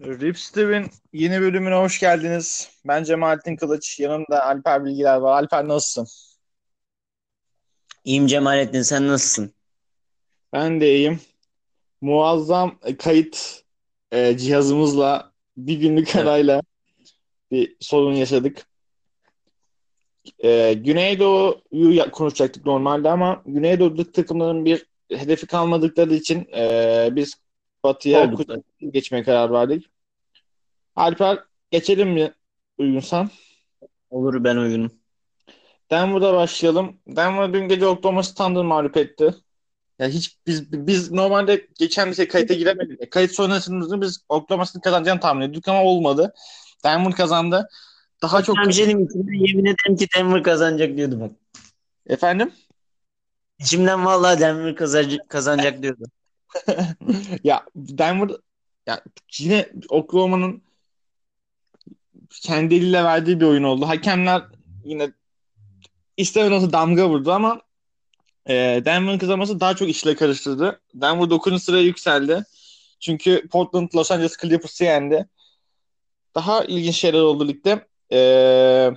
Rip yeni bölümüne hoş geldiniz. Ben Cemalettin Kılıç. Yanımda Alper Bilgiler var. Alper nasılsın? İyiyim Cemalettin sen nasılsın? Ben de iyiyim. Muazzam kayıt e, cihazımızla bir günlük arayla bir sorun yaşadık. E, Güneydoğu'yu konuşacaktık normalde ama Güneydoğu'daki takımların bir hedefi kalmadıkları için e, biz Batı'ya geçmeye karar verdik. Alper geçelim mi uygunsan? Olur ben uygunum. Denver'da başlayalım. Denver dün gece Oklahoma Thunder mağlup etti. Ya hiç biz biz normalde geçen bir şey kayıta giremedik. Kayıt sonrasında biz Oklahoma'nın kazanacağını tahmin ediyorduk ama olmadı. Denver kazandı. Daha çok Ben şey? İçimden yemin ederim ki Denver kazanacak diyordum efendim İçimden vallahi Denver kazanacak, kazanacak diyordum. ya Denver ya yine Oklahoma'nın kendi eliyle verdiği bir oyun oldu. Hakemler yine istemen olsa damga vurdu ama e, Denver'ın kazanması daha çok işle karıştırdı. Denver 9. sıraya yükseldi. Çünkü Portland Los Angeles Clippers'ı yendi. Daha ilginç şeyler oldu ligde. E,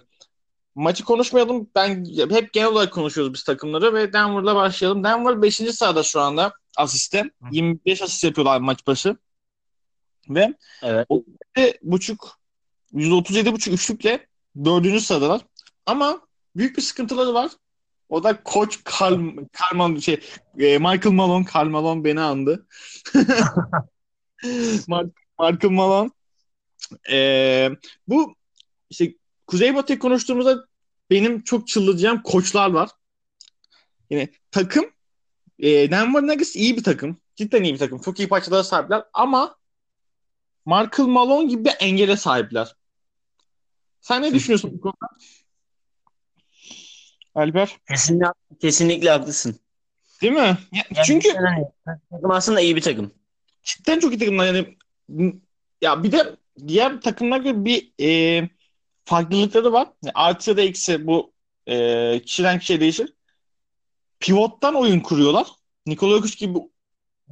maçı konuşmayalım. Ben hep genel olarak konuşuyoruz biz takımları ve Denver'la başlayalım. Denver 5. sırada şu anda asiste. 25 asist yapıyorlar maç başı. Ve Evet. buçuk %37,5 üçlükle dördüncü sıradalar. Ama büyük bir sıkıntıları var. O da koç Karl, Karl şey e, Michael Malone, Karl Malone beni andı. Mark, Michael Malone. E, bu işte Kuzeybatı'yı konuştuğumuzda benim çok çıldıracağım koçlar var. Yine takım e, Denver Nuggets iyi bir takım. Cidden iyi bir takım. Çok iyi parçalara sahipler ama Michael Malone gibi bir engele sahipler. Sen ne düşünüyorsun bu konuda? Alper? Kesinlikle, kesinlikle haklısın. Değil mi? Ya, Yani çünkü yani takım aslında iyi bir takım. cidden çok iyi takımlar. Yani ya bir de diğer takımlar gibi bir e, farklılıkları var. Yani artı ya da eksi bu e, kişiden kişiye değişir. Pivottan oyun kuruyorlar. Nikola Jokic gibi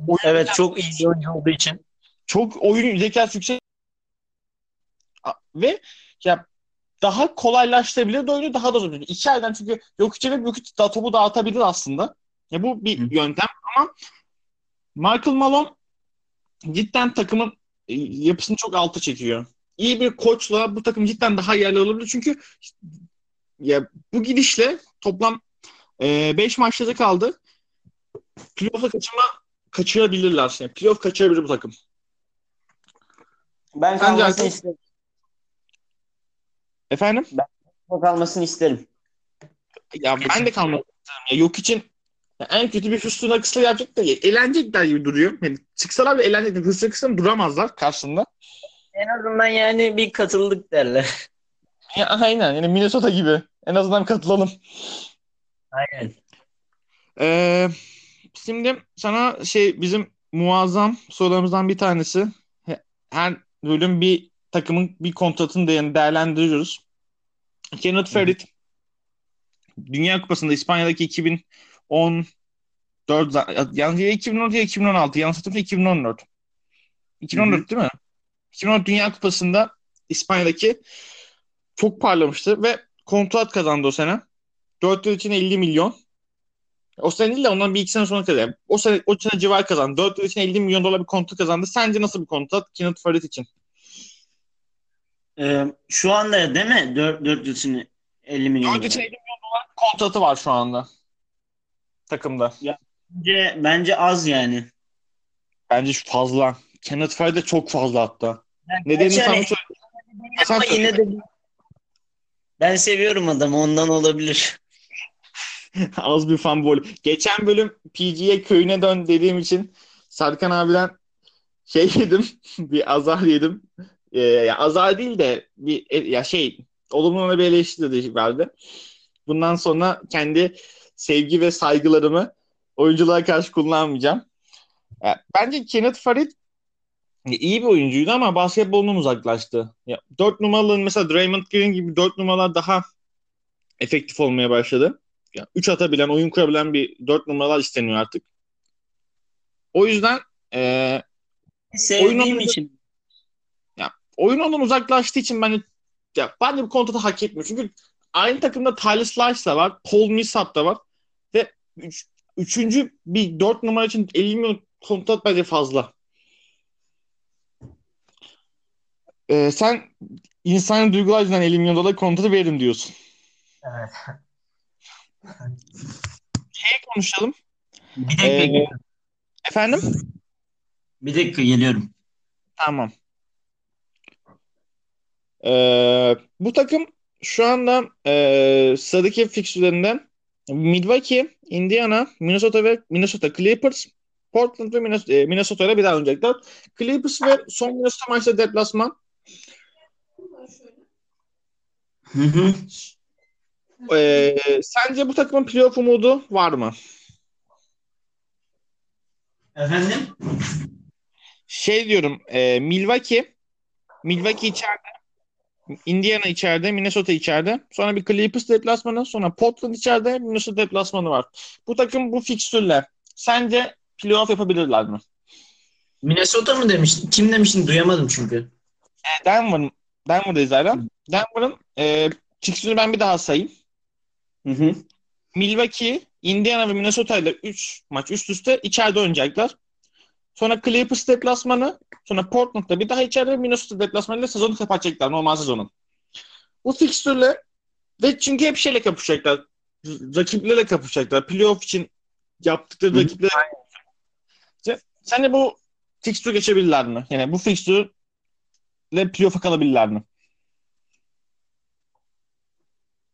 oyun Evet çok iyi bir oyuncu olduğu için. çok oyun zekası yüksek ve ya daha kolaylaştırabilir de oyunu daha da zor. İki elden çünkü Jokic'e ve Jokic da topu dağıtabilir aslında. Ya bu bir Hı. yöntem ama Michael Malone cidden takımın e, yapısını çok altı çekiyor. İyi bir koçla bu takım cidden daha yerli olabilir. Çünkü ya bu gidişle toplam 5 maçta kaldı. Playoff'a kaçırma kaçırabilirler. Yani playoff kaçırabilir bu takım. Ben Sence kalmasını Alper? isterim. Efendim? kalmasını isterim. Ya ben de kalmak isterim. Ya yok için ya en kötü bir Houston Nuggets'la yapacak da eğlenecekler gibi duruyor. Yani çıksalar ve eğlenecekler. Houston Nuggets'ın duramazlar karşısında. En azından yani bir katıldık derler. Ya, aynen yani Minnesota gibi. En azından katılalım. Aynen. Ee, şimdi sana şey bizim muazzam sorularımızdan bir tanesi. Her bölüm bir takımın bir kontratını değer- değerlendiriyoruz. Kenneth Farid Dünya Kupası'nda İspanya'daki 2014 yanlış ya 2014 ya 2016 yanlış hatırlamıyorsam 2014. 2014 değil mi? 2014 Dünya Kupası'nda İspanya'daki çok parlamıştı ve kontrat kazandı o sene. 4 yıl için 50 milyon. O sene değil de ondan bir iki sene sonra kazandı. O sene, o sene civar kazandı. 4 yıl için 50 milyon dolar bir kontrat kazandı. Sence nasıl bir kontrat Kenneth Farid için? Ee, şu anda değil mi? 4, 4 yıl için 50 milyon. 4 yıl için 50 milyon dolar kontratı var şu anda takımda. Bence, bence az yani. Bence şu fazla. Kenneth Farid de çok fazla hatta. Nedenini Gerçi sana hani- söyle. Sen Ama yine de ben seviyorum adamı ondan olabilir. Az bir fanboy. Geçen bölüm PG'ye köyüne dön dediğim için Serkan abiden şey yedim. bir azar yedim. Ee, ya azar değil de bir e, ya şey olumlu bir eleştiri verdi. Bundan sonra kendi sevgi ve saygılarımı oyunculara karşı kullanmayacağım. Ya, bence Kenneth Farid iyi bir oyuncuydu ama basketbolundan uzaklaştı. Ya, 4 numaralı mesela Draymond Green gibi 4 numaralar daha efektif olmaya başladı. Ya, 3 atabilen, oyun kurabilen bir 4 numaralar isteniyor artık. O yüzden e, Sevdiğim Oyun- için oyun ondan uzaklaştığı için bence ya, bence bu kontratı hak etmiyor. Çünkü aynı takımda Tyler Slice da var. Paul Millsap da var. Ve üç, üçüncü bir dört numara için 50 milyon kontrat bence fazla. Ee, sen insan duygular yüzünden 50 milyon dolar kontratı veririm diyorsun. Evet. Şey konuşalım. Bir dakika, Ee, efendim? bir dakika geliyorum. Tamam. Ee, bu takım şu anda e, sıradaki fikstürlerinden Milwaukee, Indiana, Minnesota ve Minnesota Clippers, Portland ve Minnesota, e, Minnesota ile bir daha oynayacaklar. Clippers ve son Minnesota maçta deplasman. Hı hı. Ee, sence bu takımın playoff umudu var mı? Efendim? Şey diyorum, e, Milwaukee, Milwaukee içeride, Indiana içeride, Minnesota içeride. Sonra bir Clippers deplasmanı, sonra Portland içeride, Minnesota deplasmanı var. Bu takım bu fikstürle sence playoff yapabilirler mi? Minnesota mı demiştin? Kim demiştin? Duyamadım çünkü. E, Denver, Denver'dayız hala. Denver'ın e, fikstürünü ben bir daha sayayım. Hı hı. Milwaukee, Indiana ve Minnesota ile 3 maç üst üste içeride oynayacaklar. Sonra Clippers deplasmanı, sonra Portland'da bir daha içeride Minnesota deplasmanıyla sezonu kapatacaklar normal sezonun. Bu fikstürle ve çünkü hep şeyle kapışacaklar. Rakiplerle kapışacaklar. Playoff için yaptıkları Hı. rakiplere Sence bu fikstürü geçebilirler mi? Yani bu fikstürle playoff'a kalabilirler mi?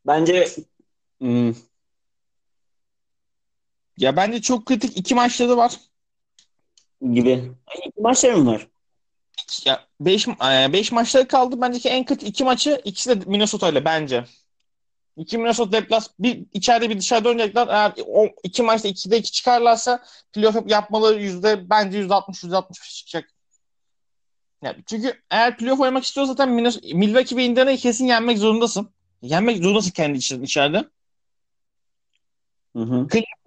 Bence hmm, Ya bence çok kritik iki maçları var. gibi. Ay, iki maçları mı var? Ya 5 5 maçları kaldı. Bence en kötü iki maçı ikisi de Minnesota ile bence. İki Minnesota deplas bir içeride bir dışarıda oynayacaklar. Eğer o iki maçta 2'de 2 çıkarlarsa playoff yapmaları yüzde bence yüzde 60 yüzde 65 çıkacak. Yani çünkü eğer playoff oynamak istiyorsan zaten Minnesota, Milwaukee ve Indiana'yı kesin yenmek zorundasın. Yenmek zorundasın kendi için içeride.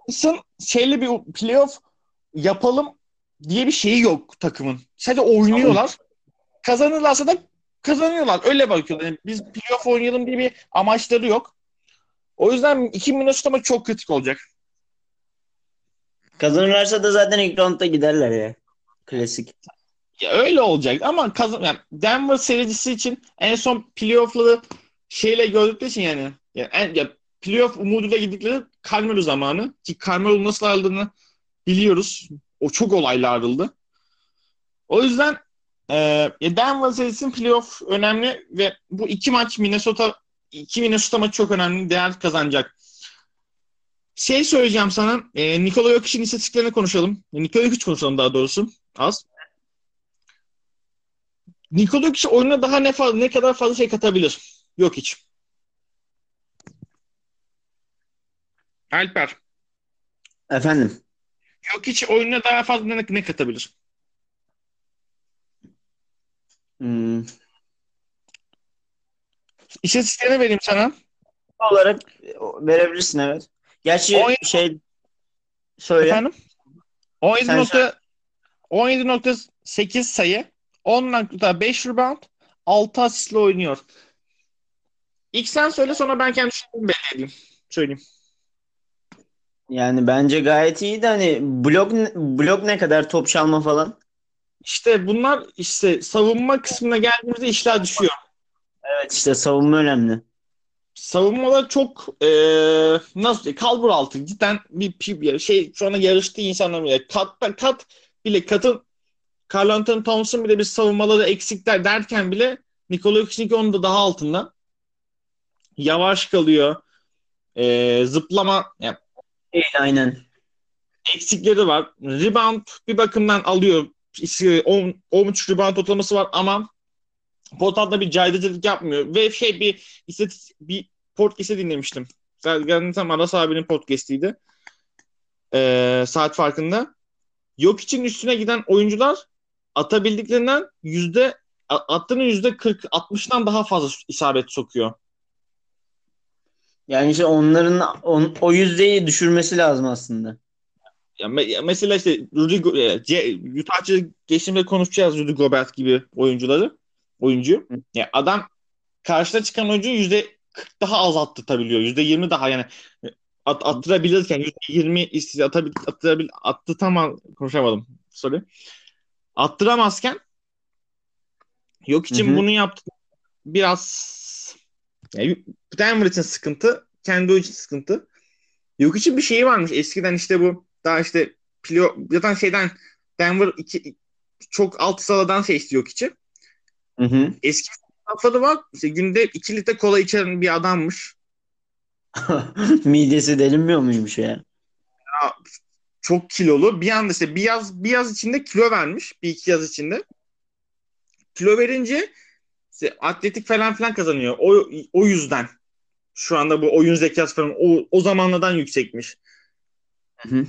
Kısın şeyle bir playoff yapalım diye bir şeyi yok takımın. Sadece oynuyorlar. Kazanırlarsa da kazanıyorlar. Öyle bakıyorlar. Yani biz playoff oynayalım diye bir amaçları yok. O yüzden iki Minnesota maçı çok kritik olacak. Kazanırlarsa da zaten ilk roundda giderler ya. Klasik. Ya öyle olacak ama kazan yani Denver serisi için en son playoff'ları şeyle gördükleri için yani, yani en, ya playoff umuduyla gittikleri Carmelo zamanı ki Carmelo'nun nasıl ayrıldığını biliyoruz. O çok olayla ayrıldı. O yüzden e, Denver serisinin playoff önemli ve bu iki maç Minnesota iki Minnesota maçı çok önemli. Değer kazanacak. Şey söyleyeceğim sana. E, Nikola Jokic'in istatistiklerini konuşalım. Nikola Jokic konuşalım daha doğrusu. Az. Nikola Jokic oyuna daha ne fazla ne kadar fazla şey katabilir? Jokic. Alper. Efendim. Jokic oyuna daha fazla ne, ne katabilir? Hmm. İstatistiklerini vereyim sana. olarak verebilirsin evet. Gerçi Oyun- şey söyle. Efendim? 17 Sen nokta 17.8 sayı, 10.5 rebound, 6 asistle oynuyor. İlk sen söyle sonra ben kendi düşüncemi belli edeyim. Söyleyeyim. Yani bence gayet iyi de hani blok blok ne kadar top çalma falan. İşte bunlar işte savunma kısmına geldiğimizde işler düşüyor. Evet işte savunma önemli. Savunmada çok eee nasıl diye kalbur altı cidden bir, bir şey şu anda yarıştığı insanlar bile kat kat bile katın Carl Anthony Towns'un bile bir savunmaları eksikler derken bile Nikola Jokic onun da daha altında. Yavaş kalıyor. Eee, zıplama yani Değil, aynen. eksikleri var. Rebound bir bakımdan alıyor. 10 13 rebound ortalaması var ama potada bir caydırıcılık yapmıyor. Ve şey bir istatistik bir podcast'ı dinlemiştim. Zaten Aras abinin podcast'iydi. Ee, saat farkında. Yok için üstüne giden oyuncular atabildiklerinden yüzde attığının yüzde 40 60'tan daha fazla isabet sokuyor. Yani işte onların on, o yüzdeyi düşürmesi lazım aslında. Ya me- ya mesela işte Rudy e, C- Utah'cı geçtiğimde konuşacağız Rudy Gobert gibi oyuncuları. oyuncu. Hı. Ya adam karşıda çıkan oyuncu yüzde 40 daha az attırtabiliyor. Yüzde 20 daha yani at, attırabilirken yüzde 20 istiyor atabil, attırabil, attı tamam konuşamadım. Sorry. Attıramazken yok için Hı hı. bunu yaptı. Biraz yani Denver için sıkıntı, kendi için sıkıntı. Yok için bir şeyi varmış. Eskiden işte bu daha işte plio, zaten şeyden Denver iki, çok alt sıradan şey istiyor yok için. Hı hı. Eski fotoğrafları var. İşte günde 2 litre kola içeren bir adammış. Midesi delinmiyor muymuş ya? Çok kilolu. Bir anda işte bir yaz, bir yaz içinde kilo vermiş. Bir iki yaz içinde. Kilo verince işte atletik falan filan kazanıyor. O, o yüzden şu anda bu oyun zekası falan o, o zamanlardan yüksekmiş. Hı hı.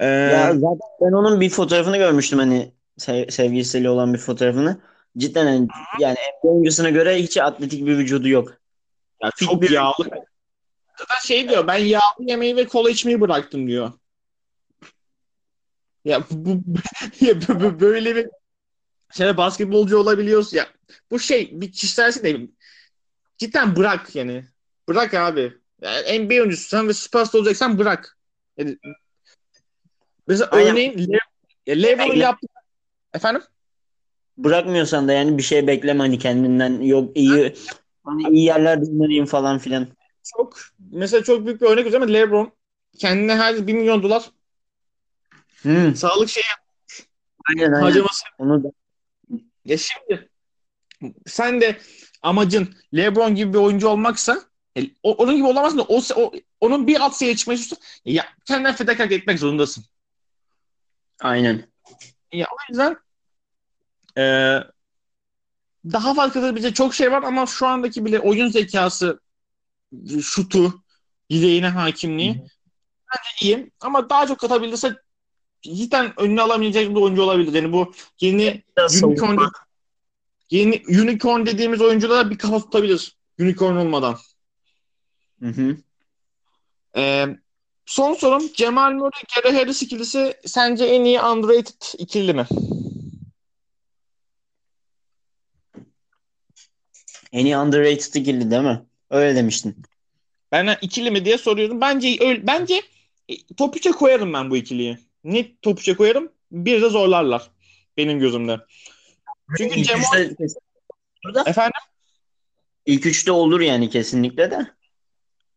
Ee, Ya zaten ben onun bir fotoğrafını görmüştüm hani sev- sevgilisiyle olan bir fotoğrafını. Cidden hani, yani NBA oyuncusuna göre hiç atletik bir vücudu yok. ya fit çok bir- yağlı. Zaten şey diyor ben yağlı yemeği ve kola içmeyi bıraktım diyor. Ya bu, bu- ya böyle bir şey basketbolcu olabiliyorsun ya. Bu şey bir kişisel şey değil. Cidden bırak yani. Bırak abi. Yani NBA oyuncusu sen ve süperstar olacaksan bırak. Yani, mesela Aynen. örneğin Le ya LeBron'un Bekle. yaptığı efendim Bırakmıyorsan da yani bir şey bekleme hani kendinden. Yok iyi hani iyi yerlerde oynayayım falan filan. çok mesela çok büyük bir örnek vereceğim ama LeBron kendine her 1 milyon dolar Hı, sağlık şey aynen aynen. harcaması. Onu da Ya şimdi sen de amacın LeBron gibi bir oyuncu olmaksa e, o- onun gibi olamazsın da o, o- onun bir alt seviyeye çıkmayı istiyorsan ya kendinden fedakarlık etmek zorundasın. aynen. Ya o yüzden e, daha fazla bize çok şey var ama şu andaki bile oyun zekası, şutu, bileğine hakimliği bence iyi. Ama daha çok katabilirse cidden önüne alamayacak bir oyuncu olabilir. Yani bu yeni savunma. Yeni unicorn dediğimiz oyunculara bir kafa tutabilir. Unicorn olmadan. Hı hı. Ee, son sorum Cemal Murray, Gary Harris ikilisi sence en iyi underrated ikili mi? En iyi underrated ikili değil mi? Öyle demiştin. Ben ikili mi diye soruyorum. Bence öyle, bence e, top 3'e koyarım ben bu ikiliyi. Ne top 3'e koyarım? Bir de zorlarlar benim gözümde. Çünkü İlk Cemal üçte, kesin- efendim ilk üçte olur yani kesinlikle de.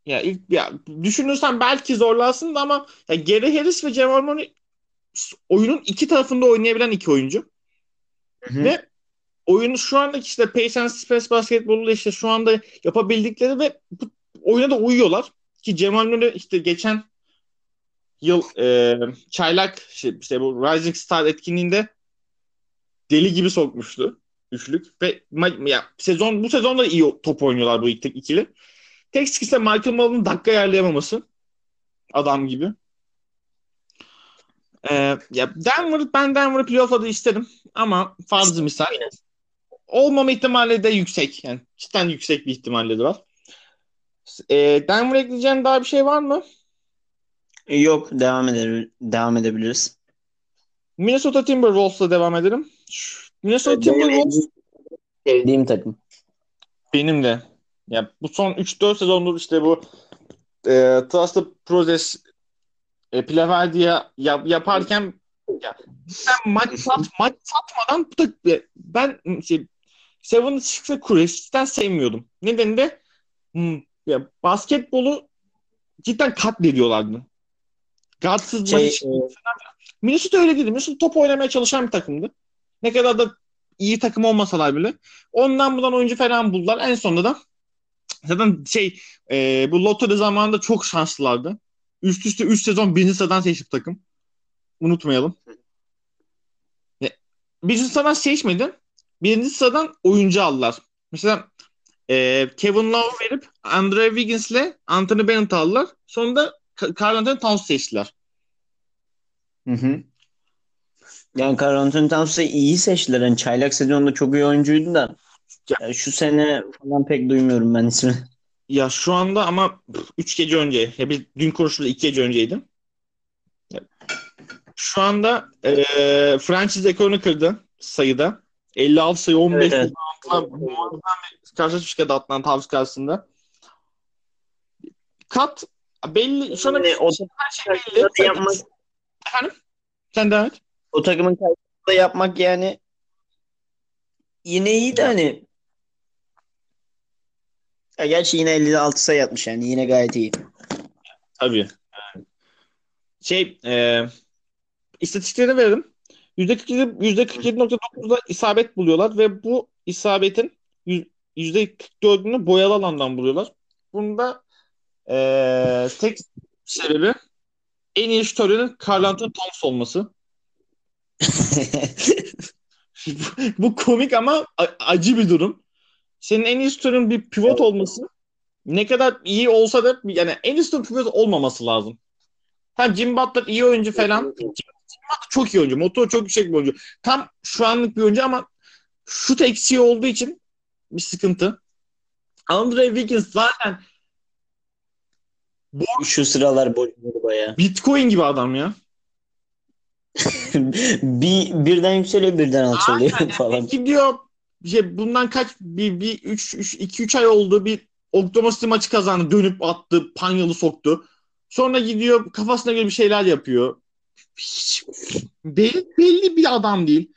ya ilk ya düşünürsen belki zorlarsın da ama ya Gary Harris ve Cemal Murray oyunun iki tarafında oynayabilen iki oyuncu. Hı hı. Ve oyunu şu andaki işte pace and space basketboluyla işte şu anda yapabildikleri ve bu oyuna da uyuyorlar. Ki Cemal Murray işte geçen yıl e, çaylak şey, işte bu Rising Star etkinliğinde deli gibi sokmuştu üçlük ve ya sezon bu sezon da iyi top oynuyorlar bu iki, ikili. Tek sıkıntı Michael Malone'un dakika ayarlayamaması adam gibi. E, ya Denver ben Denver'ı playoff'la da isterim ama farzı misal olmama ihtimali de yüksek. Yani cidden yüksek bir ihtimalle de var. E, Denver ekleyeceğin daha bir şey var mı? Yok devam eder devam edebiliriz. Minnesota Timberwolves'la devam edelim. Minnesota Timberwolves Sevdiğim takım. benim de. Ya bu son 3-4 sezondur işte bu e, Trusted Process e, Plaveldia yap, yaparken ya, sen maç sat maç satmadan bu da e, ben şey, Seven Six'e Kureş'ten sevmiyordum. Nedeni de hmm, ya, basketbolu cidden katlediyorlardı. Guardsız Şey, maç Minnesota öyle değildi. Minnesota top oynamaya çalışan bir takımdı. Ne kadar da iyi takım olmasalar bile. Ondan bundan oyuncu falan buldular. En sonunda da zaten şey e, bu lottery zamanında çok şanslılardı. Üst üste 3 sezon birinci sıradan seçip takım. Unutmayalım. Birinci sıradan seçmedi. Birinci sıradan oyuncu aldılar. Mesela e, Kevin Love verip Andre Wiggins'le Anthony Bennett aldılar. Sonunda Carl Anthony Towns seçtiler. Hı hı. Yani Karl Anthony Towns'ı iyi seçtiler. Yani çaylak sezonunda çok iyi oyuncuydu da. Ya şu sene falan pek duymuyorum ben ismini. Ya şu anda ama 3 gece önce ya bir dün konuşuldu 2 gece önceydi. Ya, Şu anda e, franchise rekorunu kırdı sayıda. 56 sayı 15 Evet, muazzam bir karşılaşmış kadar Atlanta Hawks karşısında. Kat belli şu an Yani o, her şey belli. yapmak, Efendim? Sen devam et. O takımın karşısında yapmak yani yine iyi de hani ya gerçi yine 56 sayı atmış yani yine gayet iyi. Tabii. Şey, e, istatistiklerini verelim. %47, %47.9'da isabet buluyorlar ve bu isabetin yüz- %44'ünü boyalı alandan buluyorlar. Bunda e, tek sebebi en iyi şutörünün Karl Anthony Towns olması. Bu komik ama acı bir durum. Senin en iyi şutörün bir pivot olması ne kadar iyi olsa da yani en iyi şutörün pivot olmaması lazım. Tam Jim Butler iyi oyuncu falan. Jim Butler çok iyi oyuncu. Motor çok yüksek bir oyuncu. Tam şu anlık bir oyuncu ama şut eksiği olduğu için bir sıkıntı. Andre Wiggins zaten Şu sıralar bozuldu bayağı. Bitcoin gibi adam ya. bir birden yükseliyor birden alçalıyor falan. Gidiyor şey, bundan kaç bir, bir 3 2 3 ay oldu bir Oklahoma City maçı kazandı. Dönüp attı, panyalı soktu. Sonra gidiyor kafasına göre bir şeyler yapıyor. Hiç, belli, belli bir adam değil.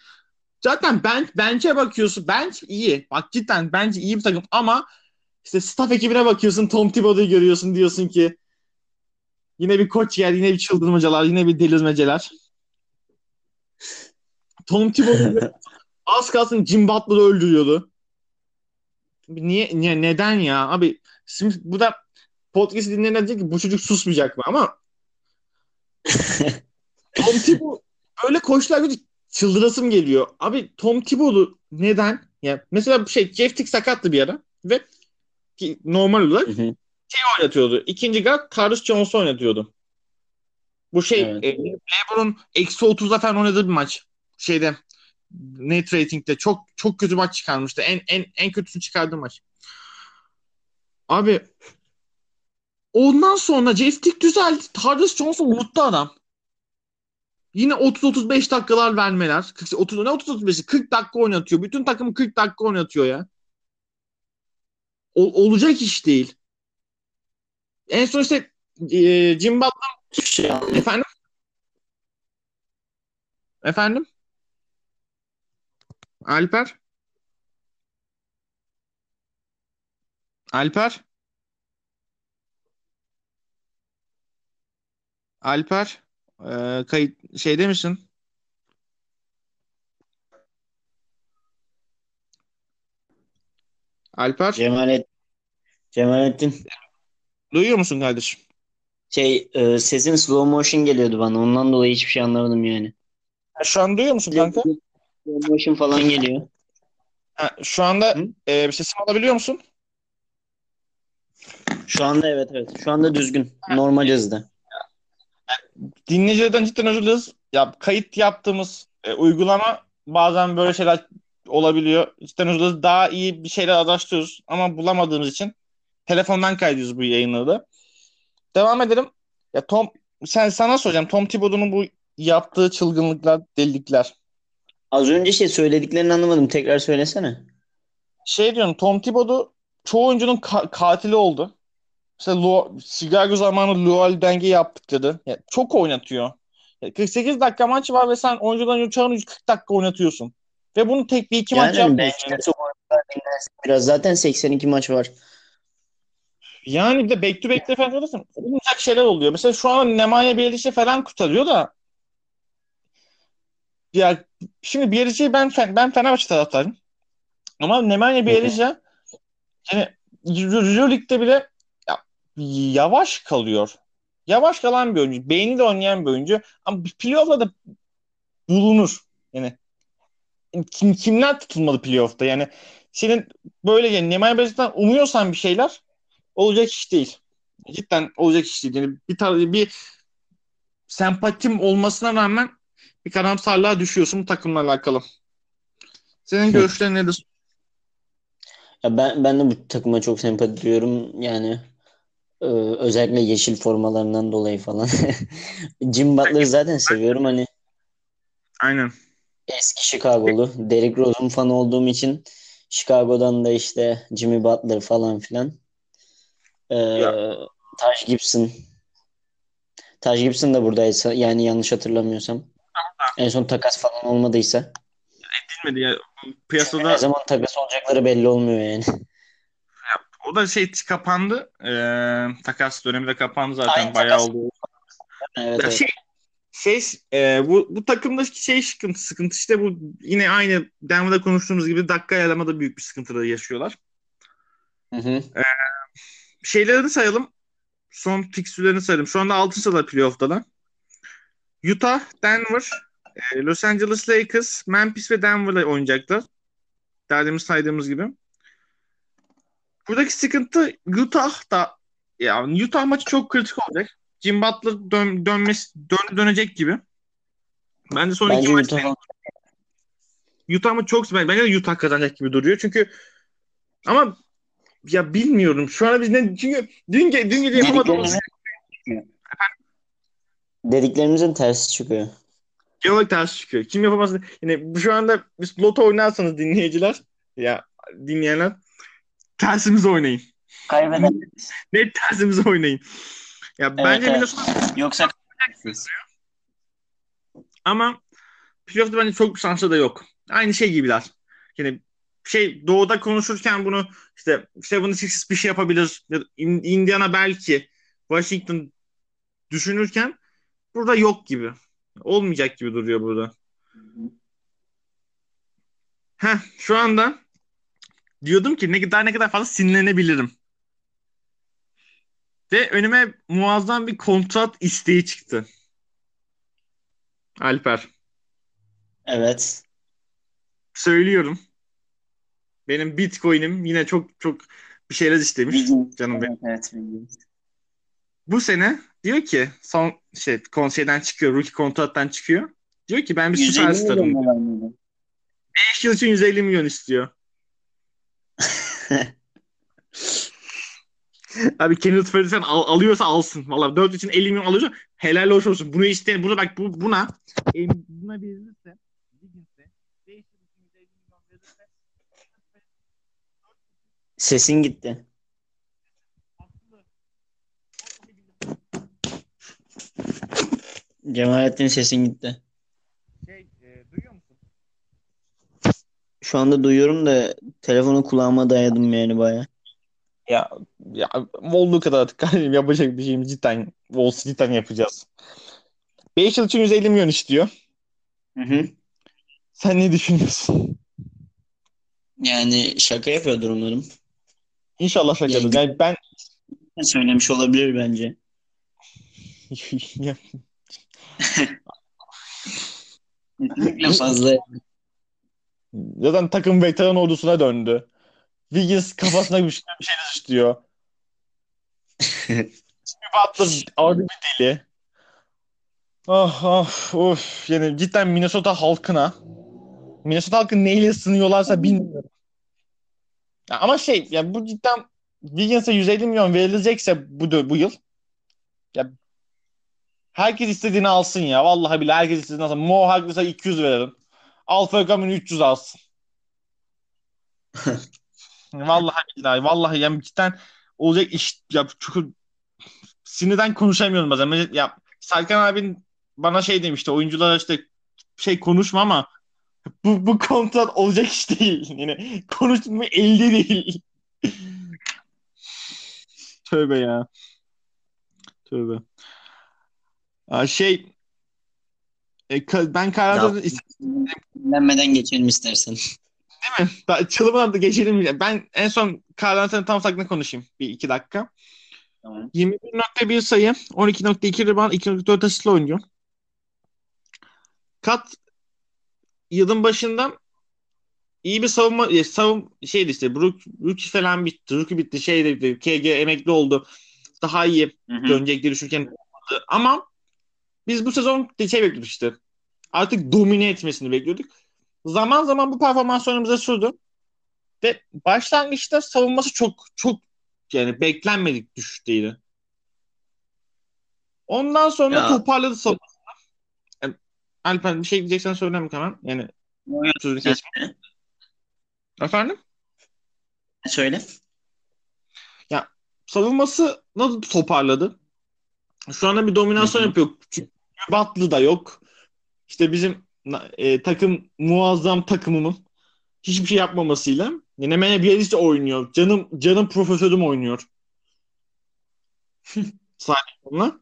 Zaten bench, bench'e bakıyorsun. Bench iyi. Bak cidden bence iyi bir takım ama işte staff ekibine bakıyorsun. Tom Thibodeau'yu görüyorsun diyorsun ki yine bir koç yer, yine bir çıldırmacalar, yine bir delirmeceler. Tom Thibodeau az kalsın Jim Butler'ı öldürüyordu. Niye, niye neden ya? Abi şimdi bu da podcast'i dinleyenler diyecek ki bu çocuk susmayacak mı? Ama Tom Thibodeau öyle koçlar gibi çıldırasım geliyor. Abi Tom Thibodeau neden? Ya mesela şey Jeff Tick sakattı bir ara ve ki normal olarak Hı hı. oynatıyordu. İkinci guard Carlos Jones'u oynatıyordu. Bu şey Evet. e, LeBron'un eksi 30'da falan oynadığı bir maç. Şeyde net rating'de çok çok kötü maç çıkarmıştı. En en en kötüsünü çıkardığı maç. Abi ondan sonra Jeff Tick düzeldi. Carlos Jones'u unuttu adam. Yine 30-35 dakikalar vermeler. 40, 30 ne 30-35 40 dakika oynatıyor. Bütün takımı 40 dakika oynatıyor ya. O- olacak iş değil. En son işte e, Jim Butler Şey, efendim efendim Alper Alper Alper e, kayıt şeyde misin? Alper Cemalet, Cemalettin duyuyor musun kardeşim? şey e, sesin slow motion geliyordu bana. Ondan dolayı hiçbir şey anlamadım yani. Şu an duyuyor musun kanka? Motion falan geliyor. Ha, şu anda Hı? e, sesimi alabiliyor musun? Şu anda evet evet. Şu anda düzgün. Normal hızda. Dinleyicilerden cidden özür dileriz. Ya kayıt yaptığımız e, uygulama bazen böyle şeyler olabiliyor. Cidden özür dileriz. Daha iyi bir şeyler araştırıyoruz ama bulamadığımız için telefondan kaydediyoruz bu yayınları da. Devam edelim. Ya Tom sen sana soracağım. Tom Thibodeau'nun bu yaptığı çılgınlıklar, delilikler. Az önce şey söylediklerini anlamadım. Tekrar söylesene. Şey diyorum Tom Thibodeau çoğu oyuncunun ka- katili oldu. İşte Lu- Chicago zamanı Luol Deng'i yaptık dedi. Ya, çok oynatıyor. Ya, 48 dakika maç var ve sen oyuncuların çoğunu 40 dakika oynatıyorsun. Ve bunu tek bir iki maç Yani yapmıyorsun. bench'te oyuncular dinlensin biraz. Zaten 82 maç var. Yani bir de back to falan olursun. Olmayacak şeyler oluyor. Mesela şu an Nemanja Bjelica falan kurtarıyor da ya şimdi Bjelica'yı ben ben Fenerbahçe taraftarıyım. Ama Nemanja Bjelica yani Euroleague'de bile ya, yavaş kalıyor. Yavaş kalan bir oyuncu. Beyni de oynayan bir oyuncu. Ama playoff'ta da bulunur. Yani kim, kimler tutulmadı playoff'ta? Yani senin böyle yani Nemanja Bjelica'dan umuyorsan bir şeyler olacak iş değil. Cidden olacak iş değil. Yani bir tar- bir sempatim olmasına rağmen bir karamsarlığa düşüyorsun bu takımla alakalı. Senin görüşlerin nedir? Ya ben ben de bu takıma çok sempati duyuyorum. Yani e, özellikle yeşil formalarından dolayı falan. Jim Butler'ı zaten seviyorum hani. Aynen. Eski Chicago'lu. Derrick Rose'un fanı olduğum için Chicago'dan da işte Jimmy Butler falan filan. Ee, Ya. Taj Gibson. Taj Gibson da buradaysa yani yanlış hatırlamıyorsam. En son takas falan olmadıysa. Bilmedi ya. Ne Piyasada zaman takas olacakları belli olmuyor yani. o da şey kapandı. Ee, takas dönemi de kapandı zaten. Aynı Bayağı takas. oldu. Evet, Ya evet. şey şey e, bu bu takımdaki şey sıkıntı sıkıntı işte bu yine aynı Denver'da konuştuğumuz gibi dakika ayarlamada büyük bir sıkıntı yaşıyorlar. Hı hı. Şeylerini sayalım. Son fikstürlerini sayalım. Şu anda 6 sırada playoff'talar. Utah, Denver, e, Los Angeles Lakers, Memphis ve Denver'la oynayacaklar. Derdimiz saydığımız gibi. Buradaki sıkıntı Utah da yani Utah maçı çok kritik olacak. Jim Butler dön, dönmesi dön, dönecek gibi. Bence son iki maçta Utah Utah mı çok bence de Utah kazanacak gibi duruyor. Çünkü ama ya bilmiyorum. Şu an biz ne çünkü dün ge- dün gece yapamadığımız dediklerimizin, tersi çıkıyor. diyalog ters çıkıyor. Kim yapamaz? Yine şu anda biz loto oynarsanız dinleyiciler ya dinleyenler tersimizi oynayın. Kaybeden Net tersimizi oynayın. Ya bence evet. Minnesota yoksa ama playoff'ta bence çok şansı da yok. Aynı şey gibiler. Yani şey doğuda konuşurken bunu işte 76ers bir şey yapabilir. Indiana belki. Washington düşünürken burada yok gibi. Olmayacak gibi duruyor burada. Heh, şu anda diyordum ki ne kadar ne kadar fazla sinirlenebilirim. Ve önüme muazzam bir kontrat isteği çıktı. Alper. Evet. Söylüyorum. Benim Bitcoin'im yine çok çok bir şeyler istemiş. Canım benim. Evet, evet. Bu sene diyor ki son şey konseyden çıkıyor, rookie kontrattan çıkıyor. Diyor ki ben bir 150 süperstarım. milyon dolar mıydı? 5 yıl için 150 milyon istiyor. Abi Kenneth Ferguson al, alıyorsa alsın. Valla 4 için 50 milyon alıyorsa helal hoş olsun. Bunu isteyen, bunu bak bu, buna e, buna verilirse Wiggins'e 5 yıl için 150 milyon verilirse Sesin gitti. Cemalettin sesin gitti. şey e, duyuyor musun? Şu anda duyuyorum da telefonu kulağıma dayadım yani baya. Ya, ya olduğu kadar kardeşim yapacak bir şeyimiz cidden olsun cidden yapacağız. 5 yıl için 150 milyon istiyor. Hı hı. Sen ne düşünüyorsun? Yani şaka yapıyordur umarım. İnşallah şakadır. Yani ben Söylemiş olabilir bence. Kesinlikle fazla. zaten takım veteran ordusuna döndü. Wiggins kafasına bir şey, bir şeyler istiyor. Jimmy Butler ağır bir deli. Ah ah of yani cidden Minnesota halkına Minnesota halkı neyle sınıyorlarsa bilmiyorum. Ya ama şey ya bu cidden Wiggins'e 150 milyon verilecekse bu bu yıl ya herkes istediğini alsın ya. Vallahi bile herkes istediğini alsın. Mo Harkless'a 200 verelim. Alfa Gamin 300 alsın. Vallahi billahi vallahi yani cidden olacak iş ya çok sinirden konuşamıyorum bazen. Ya Serkan abin bana şey demişti oyunculara işte şey konuşma ama bu, bu kontrat olacak iş değil. Yani konuşma elde değil. Tövbe ya. Tövbe. Şey e, ben kararda Dinlenmeden geçelim istersen. Da- Çılımına da geçelim. Ben en son Carl tam hakkında konuşayım. Bir iki dakika. Tamam. 21.1 sayı, 12.2 rebound, 2.4 asistle oynuyor. Kat yılın başında iyi bir savunma e, savun şeydi işte Brook, Rookie falan bitti. Rookie bitti. Şey de bitti. KG emekli oldu. Daha iyi dönecek diye düşünürken. Ama biz bu sezon şey bekliyorduk işte. Artık domine etmesini bekliyorduk. Zaman zaman bu performanslarımıza sürdü. Ve başlangıçta savunması çok çok yani beklenmedik düşüşteydi. Ondan sonra Ya. toparladı savunma. Yani Alper bir şey diyeceksen söyle hemen. Yani sözünü kesme. Efendim? Söyle. Ya savunması nasıl toparladı? Şu anda bir dominasyon yapıyor. Çünkü Batlı da yok. İşte bizim e, takım muazzam takımımın hiçbir şey yapmamasıyla yine Mene Bielitsa oynuyor. Canım canım profesörüm oynuyor. Sahneye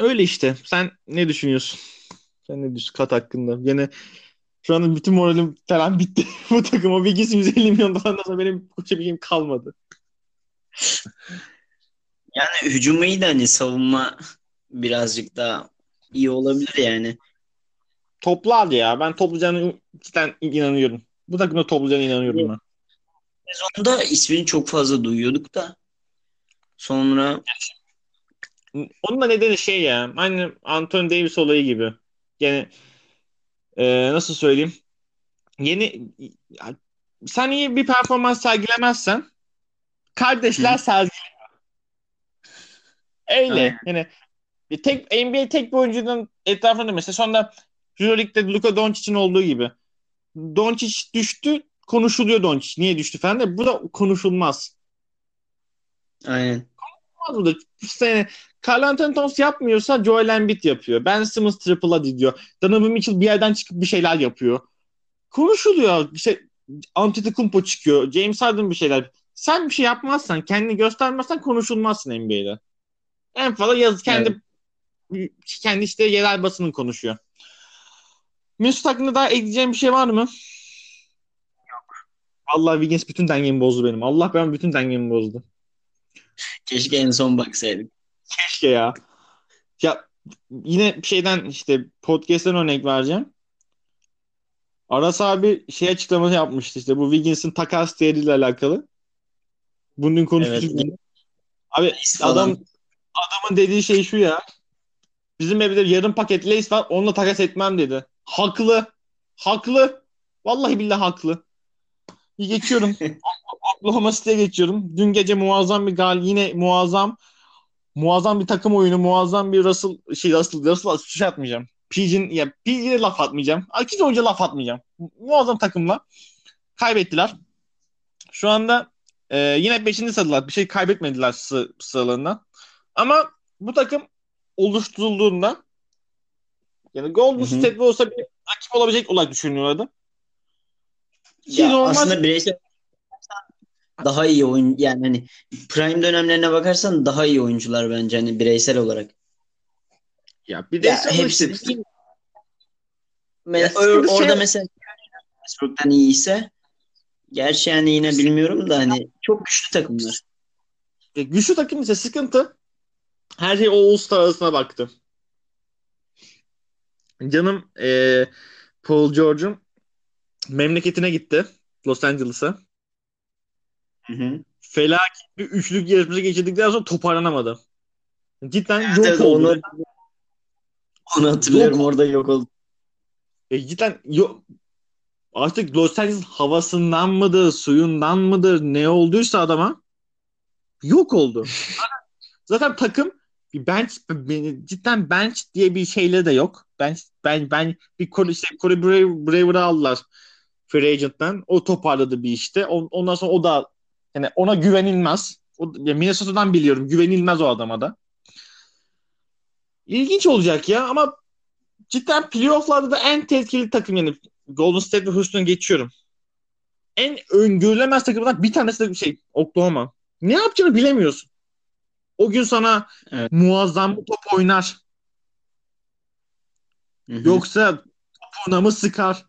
Öyle işte. Sen ne düşünüyorsun? Sen ne düşünüyorsun kat hakkında? Yine şu anda bütün moralim falan bitti. Bu takıma Wiggins 150 milyon dolardan sonra benim koşabileceğim kalmadı. Yani hücum iyi de hani savunma birazcık daha iyi olabilir yani. Toplar ya. Ben toplayacağını cidden inanıyorum. Bu takımda toplayacağına inanıyorum ben. Sezonda ismini çok fazla duyuyorduk da sonra onun da nedeni şey ya. Aynı Anthony Davis olayı gibi. Yani e, nasıl söyleyeyim? Yeni sen iyi bir performans sergilemezsen kardeşler sergiliyor. Öyle. Aynen. Yani bir tek NBA tek bir oyuncunun etrafında mesela sonra Euroleague'de Luka Doncic'in olduğu gibi. Doncic düştü, konuşuluyor Doncic. Niye düştü falan da bu da konuşulmaz. Aynen. Konuşulmaz bu da. İşte Carl Anthony Towns yapmıyorsa Joel Embiid yapıyor. Ben Simmons triple'a diyor. Donovan Mitchell bir yerden çıkıp bir şeyler yapıyor. Konuşuluyor. İşte Antetokounmpo çıkıyor. James Harden bir şeyler. Sen bir şey yapmazsan, kendini göstermezsen konuşulmazsın NBA'de. En fazla yaz kendi evet. Kendi işte yerel basının konuşuyor. Mesut hakkında daha ekleyeceğim bir şey var mı? Yok. Allah Wiggins bütün dengemi bozdu benim. Allah ben bütün dengemi bozdu. Keşke en son baksaydık. Keşke ya. Ya yine şeyden işte podcast'ten örnek vereceğim. Aras abi şey açıklaması yapmıştı işte bu Wiggins'in takas değeriyle alakalı. Bunun konuşmuştuk. Evet. Abi adam adamın dediği şey şu ya. Bizim evde yarım paket Lays var onunla takas etmem dedi. Haklı. Haklı. Vallahi billahi haklı. İyi geçiyorum. Oklahoma City'ye geçiyorum. Dün gece muazzam bir gal yine muazzam muazzam bir takım oyunu, muazzam bir Russell şey Russell Russell şey atmayacağım. PG'nin ya PG'ye laf atmayacağım. Akif Hoca laf atmayacağım. Muazzam takımla kaybettiler. Şu anda e, yine 5. sıradılar. Bir şey kaybetmediler sı sıralarından. Ama bu takım oluşturulduğunda yani Golden State olsa bir rakip olabilecek olarak düşünüyorlardı. Ya normal... aslında bireysel daha iyi oyun yani hani prime dönemlerine bakarsan daha iyi oyuncular bence hani bireysel olarak. Ya bireysel ya, hepsi işte. ya, orada şey... mesela Westbrook'tan iyiyse gerçi yani yine bilmiyorum da hani çok güçlü takımlar. E, güçlü takım ise sıkıntı. Her şey o All-Star arasına baktı. Canım e, Paul George'un memleketine gitti. Los Angeles'a. Felaket bir üçlük yarışması geçirdikten sonra toparlanamadı. Cidden evet, yok evet, oldu. Onu, onu hatırlıyorum yok. orada yok oldu. E, cidden yok. Artık Los Angeles havasından mıdır, suyundan mıdır, ne olduysa adama yok oldu. Zaten takım bir bench cidden bench diye bir şeyleri de yok. Bench ben ben bir Corey, işte Corey Braver'ı aldılar free agent'tan. O toparladı bir işte. Ondan sonra o da yani ona güvenilmez. O, ya Minnesota'dan biliyorum. Güvenilmez o adama da. İlginç olacak ya ama cidden playoff'larda da en tehlikeli takım yani Golden State ve Houston'u geçiyorum. En öngörülemez takımdan bir tanesi de bir şey Oklahoma. Ne yapacağını bilemiyorsun. O gün sana evet. muazzam bir top oynar. Hı-hı. Yoksa topuna mı sıkar?